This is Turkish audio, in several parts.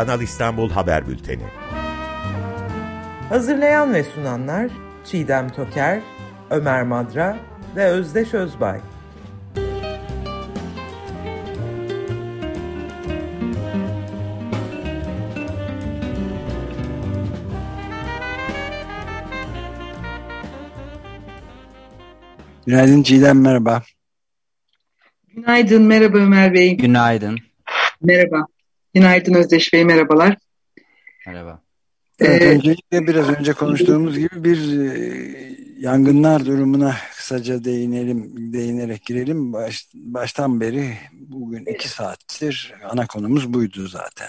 Kanal İstanbul Haber Bülteni. Hazırlayan ve sunanlar Çiğdem Toker, Ömer Madra ve Özdeş Özbay. Günaydın Çiğdem merhaba. Günaydın merhaba Ömer Bey. Günaydın. Merhaba. Günaydın Özdeş Bey merhabalar. Merhaba. Evet, ee, öncelikle biraz önce konuştuğumuz gibi bir e, yangınlar durumuna kısaca değinelim, değinerek girelim. Baş, baştan beri bugün iki saattir ana konumuz buydu zaten.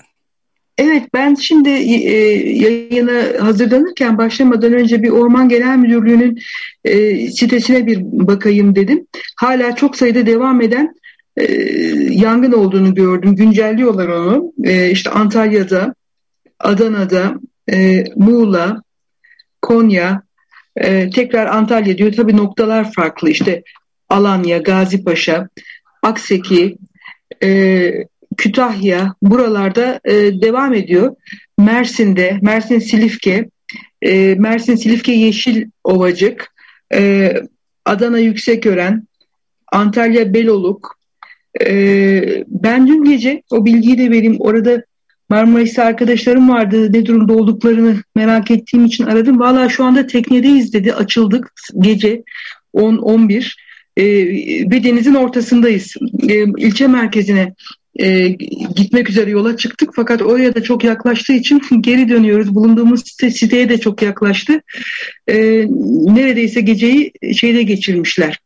Evet ben şimdi e, yayına hazırlanırken başlamadan önce bir Orman Genel Müdürlüğü'nün e, sitesine bir bakayım dedim. Hala çok sayıda devam eden e, yangın olduğunu gördüm. Güncelliyorlar onu. E, işte Antalya'da, Adana'da, e, Muğla, Konya, e, tekrar Antalya diyor. Tabii noktalar farklı. İşte Alanya, Gazipaşa, Akseki, e, Kütahya buralarda e, devam ediyor. Mersin'de, Mersin Silifke, e, Mersin Silifke Yeşil Ovacık, e, Adana Yüksekören, Antalya Beloluk. E, ben dün gece o bilgiyi de vereyim. Orada Marmaris'te arkadaşlarım vardı. Ne durumda olduklarını merak ettiğim için aradım. Valla şu anda teknedeyiz dedi. Açıldık gece 10-11 e, ve denizin ortasındayız. E, ilçe merkezine e, gitmek üzere yola çıktık fakat oraya da çok yaklaştığı için geri dönüyoruz. Bulunduğumuz site, siteye de çok yaklaştı. E, neredeyse geceyi şeyde geçirmişler.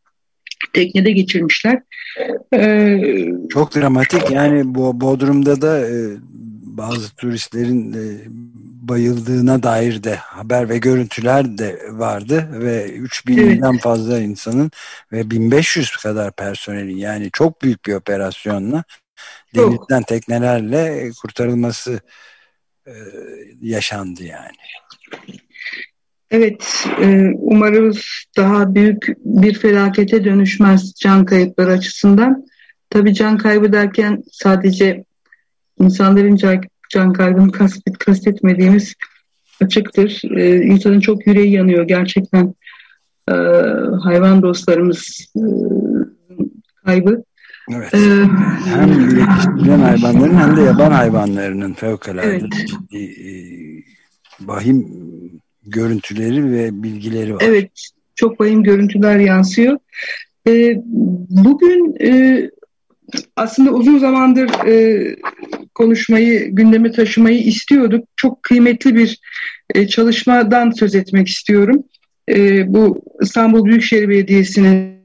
Teknede geçirmişler. E, çok dramatik yani bu Bodrum'da da e, bazı turistlerin e, bayıldığına dair de haber ve görüntüler de vardı ve 3000'den evet. fazla insanın ve 1500 kadar personelin yani çok büyük bir operasyonla denizden teknelerle kurtarılması e, yaşandı yani. Evet, e, umarız daha büyük bir felakete dönüşmez can kayıpları açısından. Tabii can kaybı derken sadece insanların can, kaybını kastet, kastetmediğimiz açıktır. E, insanın çok yüreği yanıyor gerçekten. E, hayvan dostlarımız e, kaybı Evet. Ee, hem yetiştirilen hayvanların hem de yaban hayvanlarının fevkalade evet. ciddi e, vahim görüntüleri ve bilgileri var. Evet, çok vahim görüntüler yansıyor. E, bugün e, aslında uzun zamandır e, konuşmayı, gündeme taşımayı istiyorduk. Çok kıymetli bir e, çalışmadan söz etmek istiyorum. E, bu İstanbul Büyükşehir Belediyesi'nin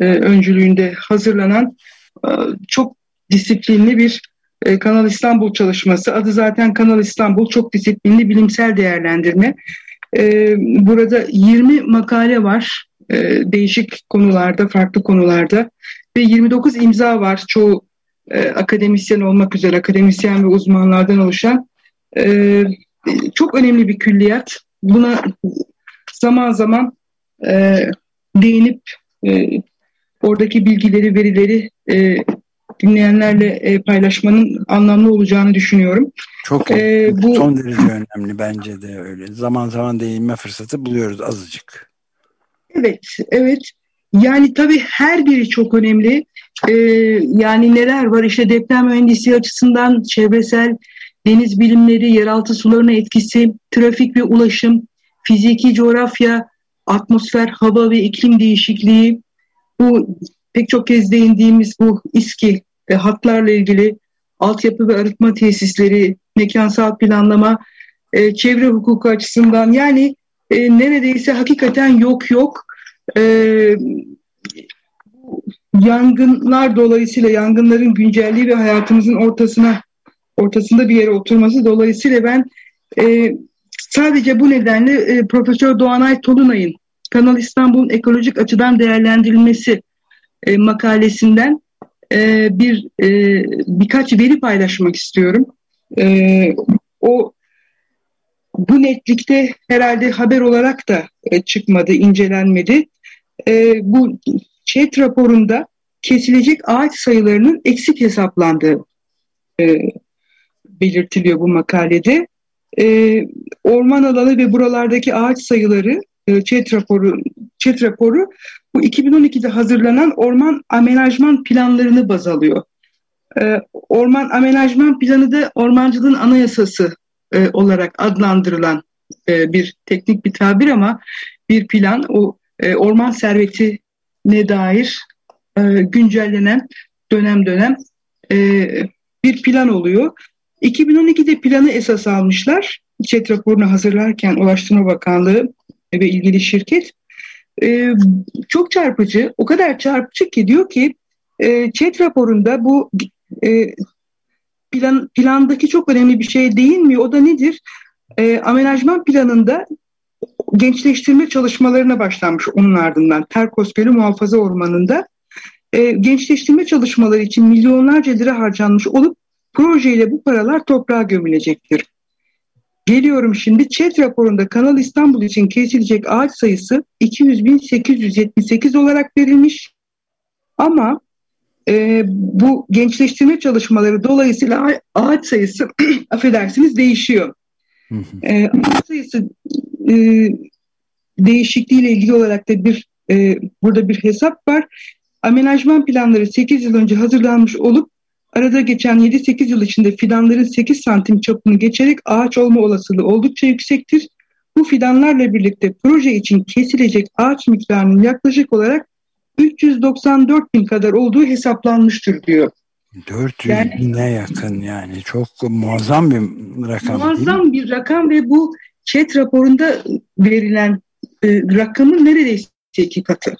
e, öncülüğünde hazırlanan e, çok disiplinli bir e, Kanal İstanbul çalışması. Adı zaten Kanal İstanbul çok disiplinli bilimsel değerlendirme. burada 20 makale var değişik konularda, farklı konularda ve 29 imza var. Çoğu akademisyen olmak üzere akademisyen ve uzmanlardan oluşan çok önemli bir külliyat. Buna zaman zaman değinip e, oradaki bilgileri, verileri e, dinleyenlerle e, paylaşmanın anlamlı olacağını düşünüyorum. Çok e, bu son derece önemli bence de öyle. Zaman zaman değinme fırsatı buluyoruz azıcık. Evet, evet. Yani tabii her biri çok önemli. Ee, yani neler var işte deprem mühendisliği açısından çevresel, deniz bilimleri, yeraltı sularına etkisi, trafik ve ulaşım, fiziki coğrafya, atmosfer, hava ve iklim değişikliği, bu pek çok kez değindiğimiz bu İSKİ ve hatlarla ilgili altyapı ve arıtma tesisleri, mekansal planlama, e, çevre hukuku açısından yani e, neredeyse hakikaten yok yok. E, yangınlar dolayısıyla yangınların güncelliği ve hayatımızın ortasına ortasında bir yere oturması dolayısıyla ben e, sadece bu nedenle e, Profesör Doğanay Tolunay'ın Kanal İstanbul'un ekolojik açıdan değerlendirilmesi e, makalesinden e, bir e, birkaç veri paylaşmak istiyorum. E, o bu netlikte herhalde haber olarak da e, çıkmadı, incelenmedi. E, bu ÇED raporunda kesilecek ağaç sayılarının eksik hesaplandığı e, belirtiliyor bu makalede. Orman alanı ve buralardaki ağaç sayıları e, raporu, ÇED raporu bu 2012'de hazırlanan orman amenajman planlarını baz alıyor. E, orman amenajman planı da ormancılığın anayasası e, olarak adlandırılan e, bir teknik bir tabir ama bir plan o e, orman servetine dair e, güncellenen dönem dönem bir plan oluyor. 2012'de planı esas almışlar. ÇED raporunu hazırlarken Ulaştırma Bakanlığı ve ilgili şirket e, çok çarpıcı, o kadar çarpıcı ki diyor ki e, ÇED raporunda bu e, plan, plandaki çok önemli bir şey değinmiyor. O da nedir? E, amenajman planında gençleştirme çalışmalarına başlanmış onun ardından Terkos Gölü Muhafaza Ormanı'nda e, gençleştirme çalışmaları için milyonlarca lira harcanmış olup projeyle bu paralar toprağa gömülecektir. Geliyorum şimdi ÇED raporunda Kanal İstanbul için kesilecek ağaç sayısı 200.878 olarak verilmiş. Ama e, bu gençleştirme çalışmaları dolayısıyla ağaç sayısı affedersiniz değişiyor. E, ağaç sayısı e, değişikliğiyle ilgili olarak da bir e, burada bir hesap var. Amenajman planları 8 yıl önce hazırlanmış olup arada geçen 7-8 yıl içinde fidanların 8 santim çapını geçerek ağaç olma olasılığı oldukça yüksektir. Bu fidanlarla birlikte proje için kesilecek ağaç miktarının yaklaşık olarak 394 bin kadar olduğu hesaplanmıştır diyor. 400 yani, bine yakın yani çok muazzam bir rakam. Muazzam bir rakam ve bu chat raporunda verilen e, rakamın neredeyse iki katı.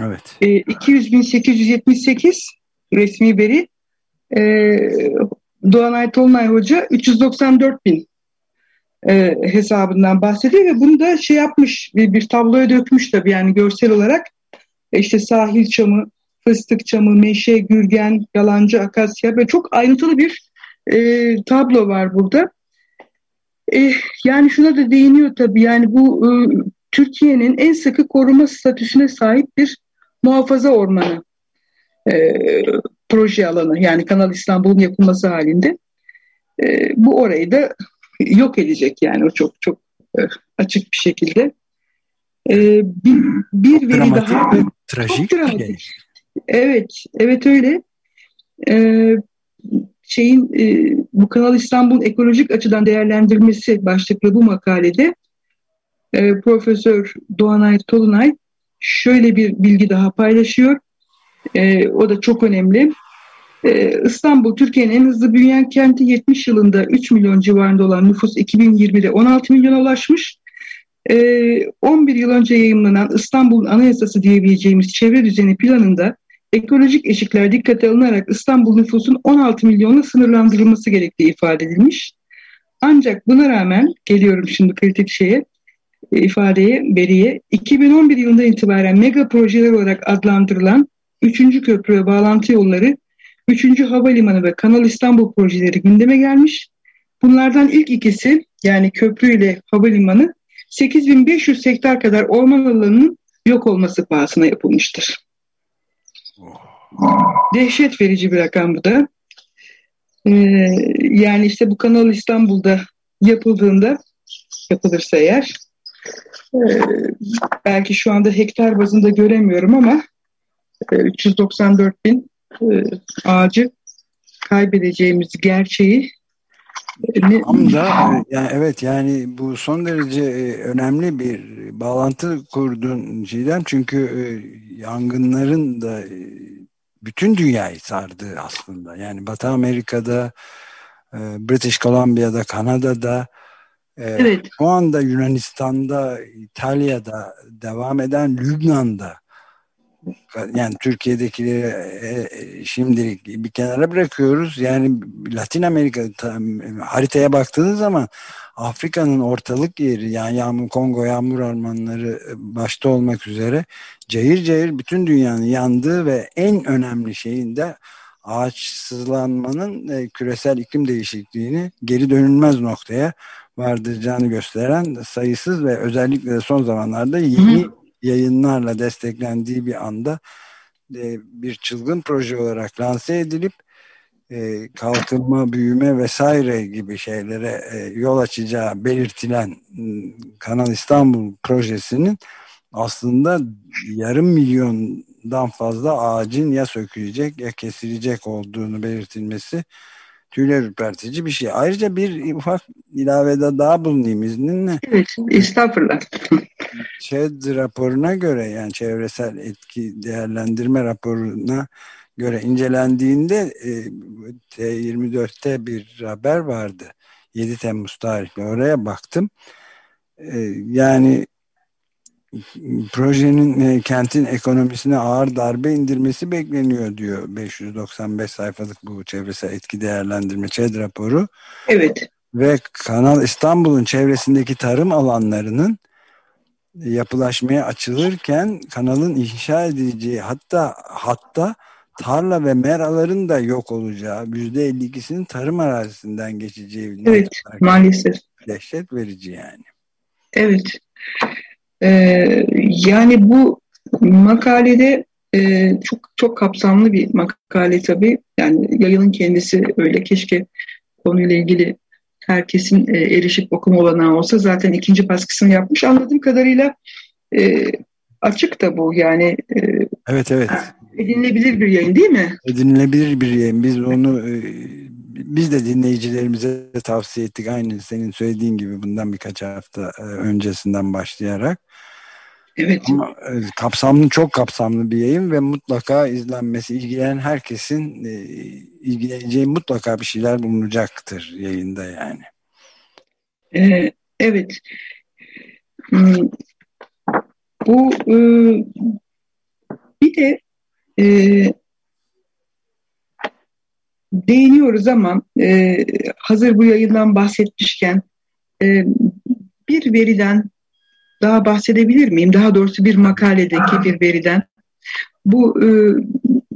Evet. E, 200.878 resmi veri. E, Doğanay Tolunay Hoca 394 bin e, hesabından bahsediyor ve bunu da şey yapmış bir, bir tabloya dökmüş tabii yani görsel olarak e, işte sahil çamı, fıstık çamı, meşe, gürgen, yalancı akasya ve çok ayrıntılı bir e, tablo var burada. E, yani şuna da değiniyor tabii yani bu e, Türkiye'nin en sıkı koruma statüsüne sahip bir muhafaza ormanı e, proje alanı yani Kanal İstanbul'un yapılması halinde e, bu orayı da yok edecek yani o çok çok e, açık bir şekilde. E, bir, bir veri dramatik daha ve trajik. çok dramatik. Evet, evet öyle. E, şeyin e, bu Kanal İstanbul'un ekolojik açıdan değerlendirmesi başlıklı bu makalede e, Profesör Doğanay Tolunay şöyle bir bilgi daha paylaşıyor. E, o da çok önemli. E, İstanbul Türkiye'nin en hızlı büyüyen kenti 70 yılında 3 milyon civarında olan nüfus 2020'de 16 milyona ulaşmış. E, 11 yıl önce yayınlanan İstanbul'un Anayasası diyebileceğimiz çevre düzeni planında ekolojik eşikler dikkate alınarak İstanbul nüfusun 16 milyonla sınırlandırılması gerektiği ifade edilmiş. Ancak buna rağmen geliyorum şimdi kritik şeye ifadeye, veriye 2011 yılında itibaren mega projeler olarak adlandırılan 3. köprü ve bağlantı yolları, 3. havalimanı ve Kanal İstanbul projeleri gündeme gelmiş. Bunlardan ilk ikisi yani köprü ile havalimanı 8500 hektar kadar orman alanının yok olması pahasına yapılmıştır. Dehşet verici bir rakam bu da. Ee, yani işte bu Kanal İstanbul'da yapıldığında yapılırsa eğer ee, belki şu anda hektar bazında göremiyorum ama 394 e, bin e, ağacı kaybedeceğimiz gerçeği e, ne? Tam da yani evet yani bu son derece önemli bir bağlantı kurdun Cidem çünkü yangınların da bütün dünyayı sardı aslında yani Batı Amerika'da British Columbia'da Kanada'da evet. Şu anda Yunanistan'da, İtalya'da devam eden Lübnan'da yani Türkiye'dekileri e, e, şimdilik bir kenara bırakıyoruz. Yani Latin Amerika haritaya baktığınız zaman Afrika'nın ortalık yeri yani yağmur, Kongo yağmur ormanları başta olmak üzere cayır cayır bütün dünyanın yandığı ve en önemli şeyin de ağaçsızlanmanın e, küresel iklim değişikliğini geri dönülmez noktaya vardıracağını gösteren sayısız ve özellikle de son zamanlarda yeni Hı. Yayınlarla desteklendiği bir anda e, bir çılgın proje olarak lanse edilip e, kalkınma, büyüme vesaire gibi şeylere e, yol açacağı belirtilen Kanal İstanbul projesinin aslında yarım milyondan fazla ağacın ya sökülecek ya kesilecek olduğunu belirtilmesi tüyler ürpertici bir şey. Ayrıca bir ufak ilavede daha bulunayım izninle. Evet, estağfurullah. ÇED raporuna göre yani çevresel etki değerlendirme raporuna göre incelendiğinde e, T24'te bir haber vardı. 7 Temmuz tarihli oraya baktım. E, yani projenin e, kentin ekonomisine ağır darbe indirmesi bekleniyor diyor 595 sayfalık bu çevresel etki değerlendirme ÇED raporu. Evet. Ve Kanal İstanbul'un çevresindeki tarım alanlarının yapılaşmaya açılırken kanalın inşa edileceği hatta hatta tarla ve meraların da yok olacağı yüzde 52'sinin tarım arazisinden geçeceği evet maalesef dehşet verici yani. Evet. Ee, yani bu makalede e, çok çok kapsamlı bir makale tabii. Yani yayının kendisi öyle keşke konuyla ilgili herkesin e, erişip okuma olanağı olsa zaten ikinci baskısını yapmış. Anladığım kadarıyla e, açık da bu yani. E, evet evet. Edinilebilir bir yayın değil mi? Edinilebilir bir yayın. Biz onu e, biz de dinleyicilerimize tavsiye ettik. Aynı senin söylediğin gibi bundan birkaç hafta e, öncesinden başlayarak. Evet. Ama e, kapsamlı çok kapsamlı bir yayın ve mutlaka izlenmesi ilgilenen herkesin e, ilgileneceği mutlaka bir şeyler bulunacaktır yayında yani. Ee, evet. Hmm. Bu e, bir de e, değiniyoruz ama e, hazır bu yayından bahsetmişken e, bir veriden daha bahsedebilir miyim? Daha doğrusu bir makaledeki bir veriden. Bu e,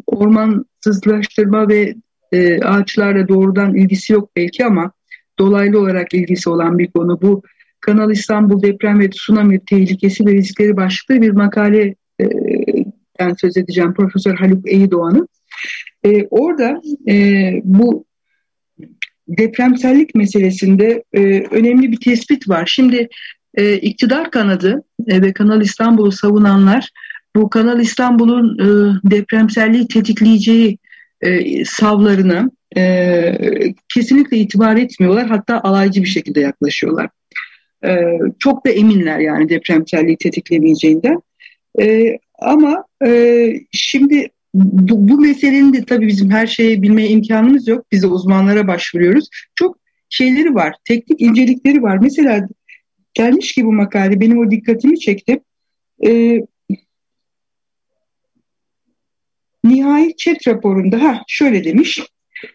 ormansızlaştırma ve e, ağaçlarla doğrudan ilgisi yok belki ama dolaylı olarak ilgisi olan bir konu. Bu Kanal İstanbul deprem ve tsunami tehlikesi ve riskleri başlıklı bir makale e, söz edeceğim Profesör Haluk Eydoğan'ın. E, orada e, bu depremsellik meselesinde e, önemli bir tespit var. Şimdi e, iktidar kanadı e, ve Kanal İstanbul'u savunanlar bu Kanal İstanbul'un e, depremselliği tetikleyeceği e, savlarını e, kesinlikle itibar etmiyorlar. Hatta alaycı bir şekilde yaklaşıyorlar. E, çok da eminler yani depremselliği tetiklemeyeceğinden. E, ama e, şimdi bu, bu meselenin de tabii bizim her şeyi bilmeye imkanımız yok. Biz de uzmanlara başvuruyoruz. Çok şeyleri var, teknik incelikleri var. Mesela gelmiş ki bu makale benim o dikkatimi çekti. E, nihai chat raporunda ha şöyle demiş.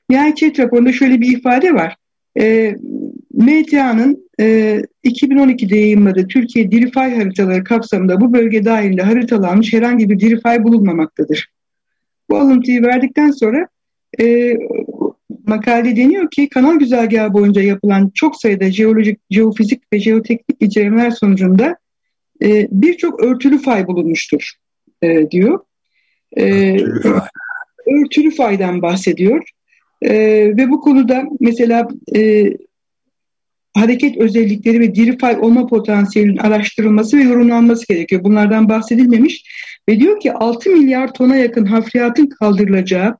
Nihai chat raporunda şöyle bir ifade var. E, MTA'nın e, 2012'de yayınladığı Türkiye Dirify haritaları kapsamında bu bölge dahilinde haritalanmış herhangi bir Dirify bulunmamaktadır. Bu alıntıyı verdikten sonra e, makale deniyor ki kanal güzergahı boyunca yapılan çok sayıda jeolojik, jeofizik ve jeoteknik incelemeler sonucunda e, birçok örtülü fay bulunmuştur e, diyor. E, örtülü faydan bahsediyor. E, ve bu konuda mesela e, hareket özellikleri ve diri fay olma potansiyelinin araştırılması ve yorumlanması gerekiyor. Bunlardan bahsedilmemiş ve diyor ki 6 milyar tona yakın hafriyatın kaldırılacağı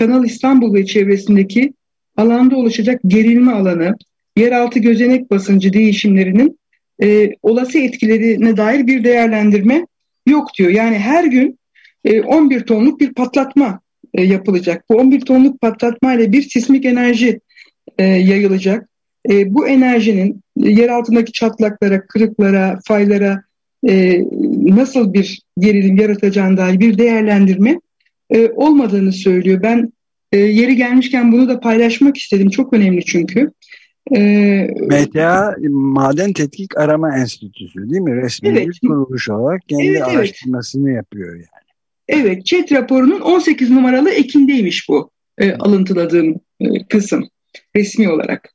Kanal İstanbul ve çevresindeki alanda oluşacak gerilme alanı, yeraltı gözenek basıncı değişimlerinin e, olası etkilerine dair bir değerlendirme yok diyor. Yani her gün e, 11 tonluk bir patlatma e, yapılacak. Bu 11 tonluk patlatma ile bir sismik enerji e, yayılacak. E, bu enerjinin yer altındaki çatlaklara, kırıklara, faylara e, nasıl bir gerilim yaratacağına dair bir değerlendirme e, olmadığını söylüyor. Ben e, yeri gelmişken bunu da paylaşmak istedim. Çok önemli çünkü. E, MTA Maden Tetkik Arama Enstitüsü değil mi? Resmi evet. bir kuruluş olarak kendi evet, araştırmasını evet. yapıyor yani. Evet, ÇED raporunun 18 numaralı ekindeymiş bu e, alıntıladığım e, kısım resmi olarak.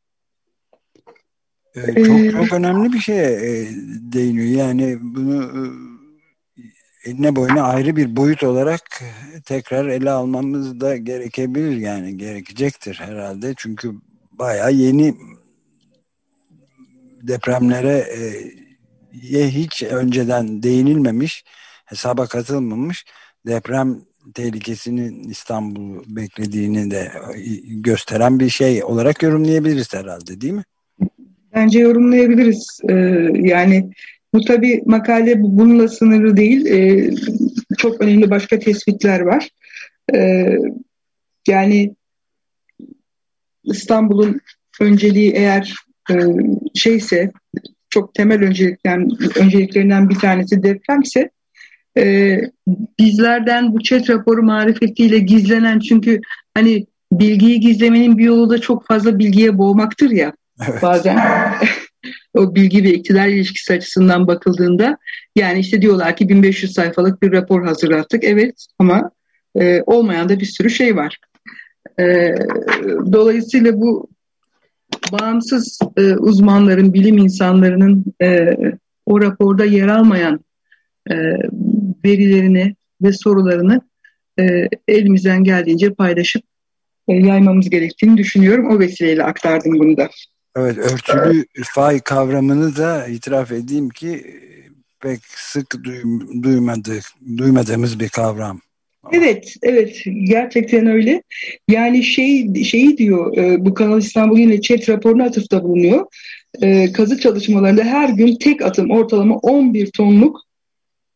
Ee, çok çok önemli bir şeye e, değiniyor. Yani bunu e, eline boyuna ayrı bir boyut olarak tekrar ele almamız da gerekebilir yani gerekecektir herhalde. Çünkü bayağı yeni depremlere e, hiç önceden değinilmemiş, hesaba katılmamış deprem tehlikesinin İstanbul'u beklediğini de gösteren bir şey olarak yorumlayabiliriz herhalde değil mi? Bence yorumlayabiliriz. Ee, yani bu tabi makale bununla sınırlı değil. Ee, çok önemli başka tespitler var. Ee, yani İstanbul'un önceliği eğer e, şeyse çok temel öncelikten, önceliklerinden bir tanesi depremse e, bizlerden bu chat raporu marifetiyle gizlenen çünkü hani bilgiyi gizlemenin bir yolu da çok fazla bilgiye boğmaktır ya evet. bazen o bilgi ve iktidar ilişkisi açısından bakıldığında yani işte diyorlar ki 1500 sayfalık bir rapor hazırlattık evet ama e, olmayan da bir sürü şey var. E, dolayısıyla bu bağımsız e, uzmanların, bilim insanlarının e, o raporda yer almayan e, verilerini ve sorularını e, elimizden geldiğince paylaşıp e, yaymamız gerektiğini düşünüyorum. O vesileyle aktardım bunu da. Evet, örtülü fay kavramını da itiraf edeyim ki pek sık duymadık, duymadığımız bir kavram. Evet, evet. Gerçekten öyle. Yani şey şeyi diyor, e, bu Kanal İstanbul yine chat raporuna atıfta bulunuyor. E, kazı çalışmalarında her gün tek atım ortalama 11 tonluk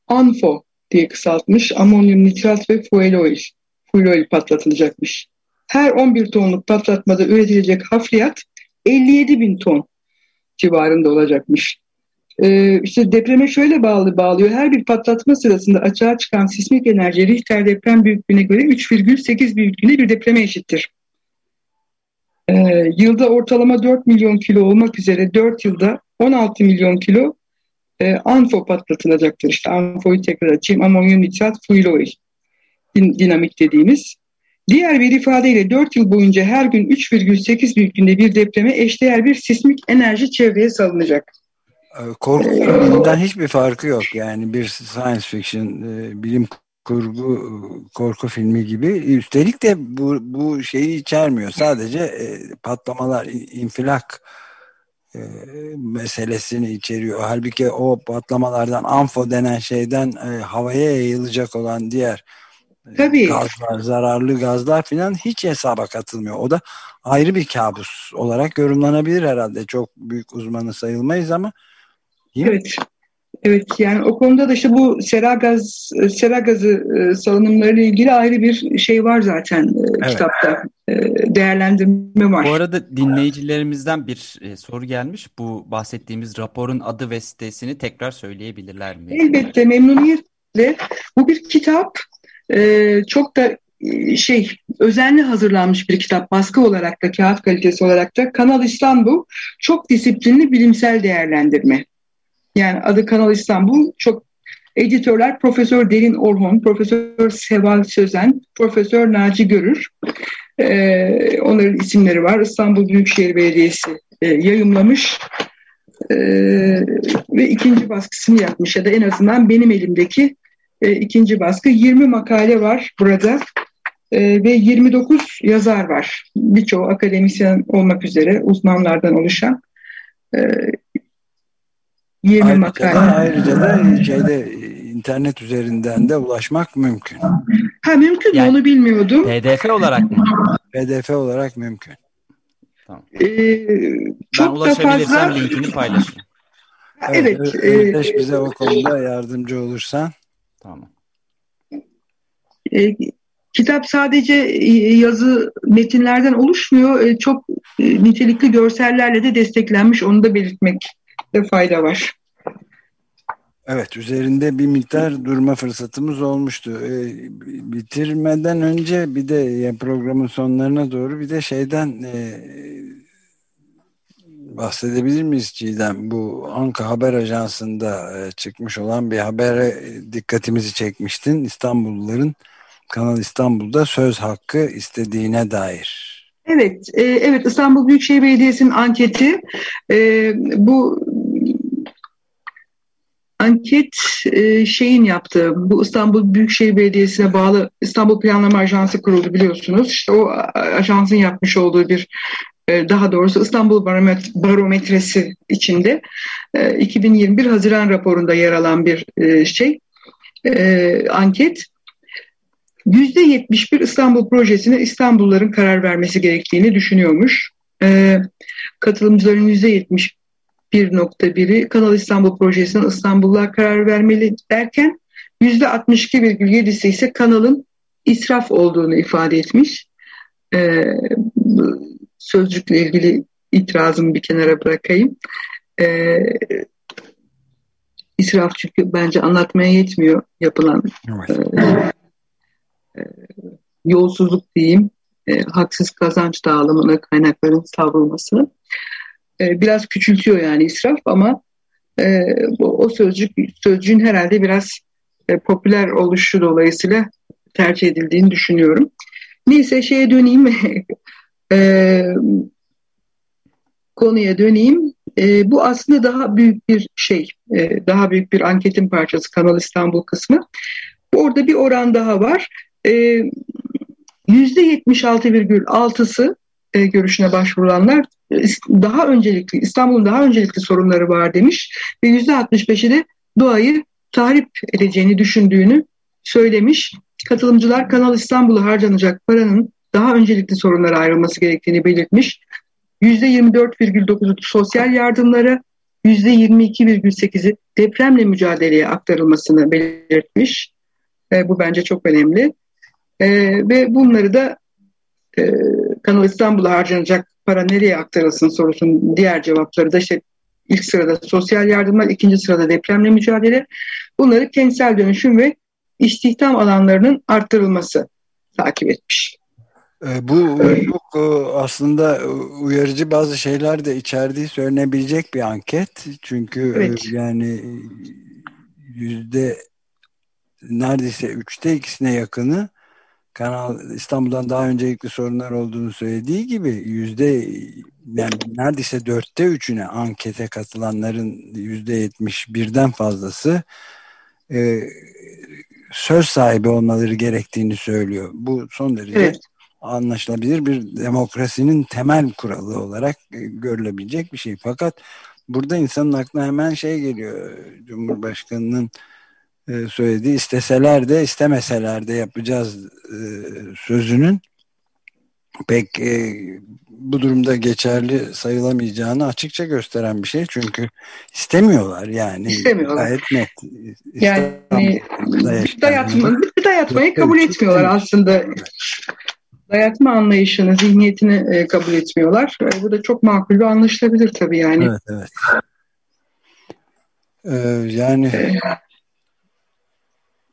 ANFO diye kısaltmış amonyum nitrat ve fuel oil, fuel oil patlatılacakmış. Her 11 tonluk patlatmada üretilecek hafriyat 57 bin ton civarında olacakmış. Ee, işte depreme şöyle bağlı bağlıyor. Her bir patlatma sırasında açığa çıkan sismik enerji Richter deprem büyüklüğüne göre 3,8 büyüklüğünde bir depreme eşittir. Ee, yılda ortalama 4 milyon kilo olmak üzere 4 yılda 16 milyon kilo e, anfo patlatılacaktır. İşte anfoyu tekrar açayım. Amonyum nitrat fuel oil din, dinamik dediğimiz. Diğer bir ifadeyle 4 yıl boyunca her gün 3,8 büyüklüğünde bir depreme eşdeğer bir sismik enerji çevreye salınacak. Ee, korku filminden hiçbir farkı yok. Yani bir science fiction, e, bilim kurgu e, korku filmi gibi. Üstelik de bu, bu şeyi içermiyor. Sadece e, patlamalar, infilak meselesini içeriyor. Halbuki o patlamalardan ANFO denen şeyden havaya yayılacak olan diğer Tabii. gazlar, zararlı gazlar filan hiç hesaba katılmıyor. O da ayrı bir kabus olarak yorumlanabilir herhalde. Çok büyük uzmanı sayılmayız ama evet. Mi? Evet yani o konuda da işte bu sera gaz sera gazı e, salınımlarıyla ilgili ayrı bir şey var zaten e, evet. kitapta. E, değerlendirme var. Bu arada dinleyicilerimizden bir soru gelmiş. Bu bahsettiğimiz raporun adı ve sitesini tekrar söyleyebilirler mi? Elbette memnuniyetle. Bu bir kitap. E, çok da e, şey özenli hazırlanmış bir kitap baskı olarak da kağıt kalitesi olarak da Kanal İstanbul çok disiplinli bilimsel değerlendirme. Yani adı Kanal İstanbul çok editörler Profesör Derin Orhon, Profesör Seval Sözen, Profesör Naci Görür. Ee, onların isimleri var. İstanbul Büyükşehir Belediyesi e, yayımlamış e, ve ikinci baskısını yapmış ya da en azından benim elimdeki e, ikinci baskı. 20 makale var burada e, ve 29 yazar var. Birçoğu akademisyen olmak üzere uzmanlardan oluşan. E, 20 ayrıca makale. Da, ayrıca da şeyde internet üzerinden de ulaşmak mümkün. Ha mümkün yani, onu bilmiyordum. PDF olarak mı? PDF olarak mümkün. Tamam. Ee, çok ben ulaşabilirsem fazla... linkini paylaşayım. Evet. evet e, bize o konuda yardımcı olursan. Tamam. E, kitap sadece e, yazı metinlerden oluşmuyor. E, çok e, nitelikli görsellerle de desteklenmiş. Onu da belirtmekte fayda var. Evet üzerinde bir miktar durma fırsatımız olmuştu. Ee, bitirmeden önce bir de programın sonlarına doğru bir de şeyden e, bahsedebilir miyiz Çiğdem? Bu Anka Haber Ajansı'nda e, çıkmış olan bir habere dikkatimizi çekmiştin. İstanbulluların Kanal İstanbul'da söz hakkı istediğine dair. Evet, e, evet İstanbul Büyükşehir Belediyesi'nin anketi e, bu anket e, şeyin yaptığı, bu İstanbul Büyükşehir Belediyesi'ne bağlı İstanbul Planlama Ajansı kuruldu biliyorsunuz. İşte o ajansın yapmış olduğu bir daha doğrusu İstanbul Barometresi içinde 2021 e, Haziran raporunda yer alan bir e, şey anket. %71 İstanbul projesine İstanbulluların karar vermesi gerektiğini düşünüyormuş. Katılımcıların %71.1'i Kanal İstanbul projesinin İstanbullular karar vermeli derken %62,7'si ise kanalın israf olduğunu ifade etmiş sözcükle ilgili itirazımı bir kenara bırakayım. Ee, israf çünkü bence anlatmaya yetmiyor yapılan evet. e, e, yolsuzluk diyeyim, e, haksız kazanç dağılımına kaynakların savrulması. E, biraz küçültüyor yani israf ama e, o sözcük sözcüğün herhalde biraz e, popüler oluşu dolayısıyla tercih edildiğini düşünüyorum. Neyse şeye döneyim. e, konuya döneyim. E, bu aslında daha büyük bir şey, e, daha büyük bir anketin parçası Kanal İstanbul kısmı. Orada bir oran daha var. E, %76,6'sı e, görüşüne başvurulanlar daha öncelikli, İstanbul'un daha öncelikli sorunları var demiş ve %65'i de doğayı tahrip edeceğini düşündüğünü söylemiş. Katılımcılar Kanal İstanbul'a harcanacak paranın daha öncelikli sorunlara ayrılması gerektiğini belirtmiş. %24,9'u sosyal yardımlara, %22,8'i depremle mücadeleye aktarılmasını belirtmiş. E, bu bence çok önemli. E, ve bunları da e, Kanal İstanbul'a harcanacak para nereye aktarılsın sorusunun diğer cevapları da işte ilk sırada sosyal yardımlar, ikinci sırada depremle mücadele. Bunları kentsel dönüşüm ve istihdam alanlarının arttırılması takip etmiş. E, bu çok e, aslında uyarıcı bazı şeyler de içerdiği söylenebilecek bir anket. Çünkü e, evet. yani yüzde neredeyse üçte ikisine yakını Kanal İstanbul'dan daha öncelikli sorunlar olduğunu söylediği gibi yüzde yani neredeyse dörtte üçüne ankete katılanların yüzde yetmiş birden fazlası e, söz sahibi olmaları gerektiğini söylüyor. Bu son derece evet anlaşılabilir bir demokrasinin temel kuralı olarak e, görülebilecek bir şey. Fakat burada insanın aklına hemen şey geliyor. Cumhurbaşkanının e, söylediği isteseler de istemeseler de yapacağız e, sözünün pek bu durumda geçerli sayılamayacağını açıkça gösteren bir şey. Çünkü istemiyorlar yani. İstemiyorlar. Gayet net. Yani dayatma, dayatmayı kabul etmiyorlar aslında. Dayatma anlayışını, zihniyetini e, kabul etmiyorlar. E, bu da çok makul ve anlaşılabilir tabii yani. Evet, evet. Ee, yani e,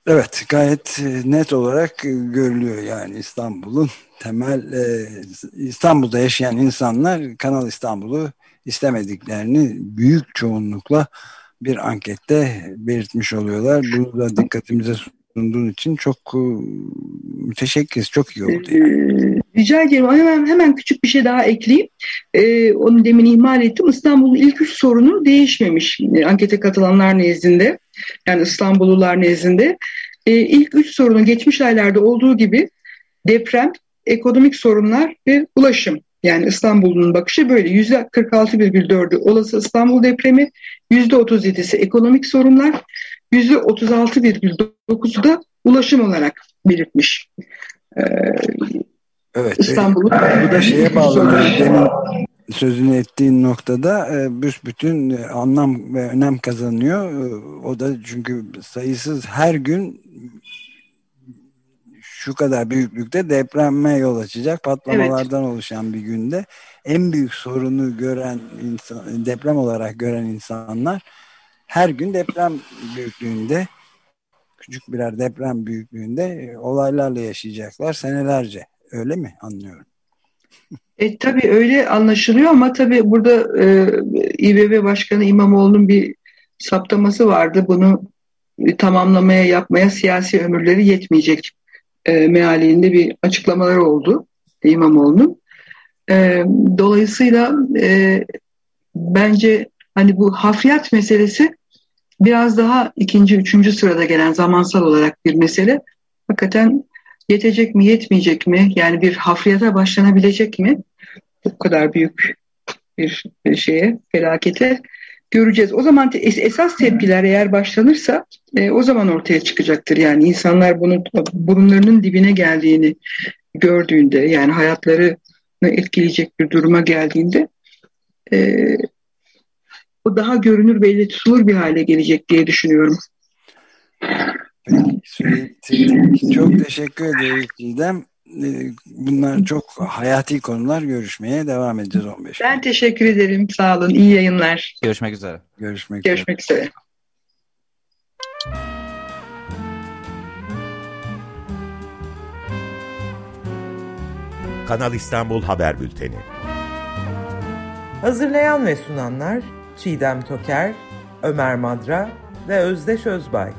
evet gayet net olarak görülüyor yani İstanbul'un temel e, İstanbul'da yaşayan insanlar Kanal İstanbul'u istemediklerini büyük çoğunlukla bir ankette belirtmiş oluyorlar. Bunu da dikkatimize sunduğun için çok e, müteşekkiriz. Çok iyi oldu. Yani. Ee, rica ederim. Hemen, hemen küçük bir şey daha ekleyeyim. Ee, onu demin ihmal ettim. İstanbul'un ilk üç sorunu değişmemiş e, ankete katılanlar nezdinde. Yani İstanbullular nezdinde. Ee, ilk üç sorunu geçmiş aylarda olduğu gibi deprem, ekonomik sorunlar ve ulaşım. Yani İstanbul'un bakışı böyle. %46,4'ü olası İstanbul depremi, %37'si ekonomik sorunlar, %36,9'u da ulaşım olarak belirtmiş. Ee, evet. İstanbul'un. Bu da şeye bağlı. Demin sözünü ettiğin noktada e, büsbütün anlam ve önem kazanıyor. E, o da çünkü sayısız her gün şu kadar büyüklükte depreme yol açacak patlamalardan evet. oluşan bir günde en büyük sorunu gören insan, deprem olarak gören insanlar her gün deprem büyüklüğünde küçük birer deprem büyüklüğünde e, olaylarla yaşayacaklar senelerce. Öyle mi anlıyorum? E, tabii öyle anlaşılıyor ama tabii burada e, İBB Başkanı İmamoğlu'nun bir saptaması vardı. Bunu tamamlamaya yapmaya siyasi ömürleri yetmeyecek e, mealinde bir açıklamaları oldu İmamoğlu'nun. E, dolayısıyla e, bence hani bu hafriyat meselesi biraz daha ikinci, üçüncü sırada gelen zamansal olarak bir mesele. Hakikaten yetecek mi, yetmeyecek mi? Yani bir hafriyata başlanabilecek mi? Bu kadar büyük bir şeye, felakete göreceğiz. O zaman esas tepkiler eğer başlanırsa e, o zaman ortaya çıkacaktır. Yani insanlar bunun burunlarının dibine geldiğini gördüğünde yani hayatlarını etkileyecek bir duruma geldiğinde e, o daha görünür belli tutulur bir hale gelecek diye düşünüyorum. Peki, çok teşekkür ederiz Didem. Ee, bunlar çok hayati konular görüşmeye devam edeceğiz 15 Ben teşekkür ederim. Sağ olun. İyi yayınlar. Görüşmek üzere. Görüşmek, Görüşmek üzere. üzere. Kanal İstanbul Haber Bülteni. Hazırlayan ve sunanlar Çiğdem Toker, Ömer Madra ve Özdeş Özbay.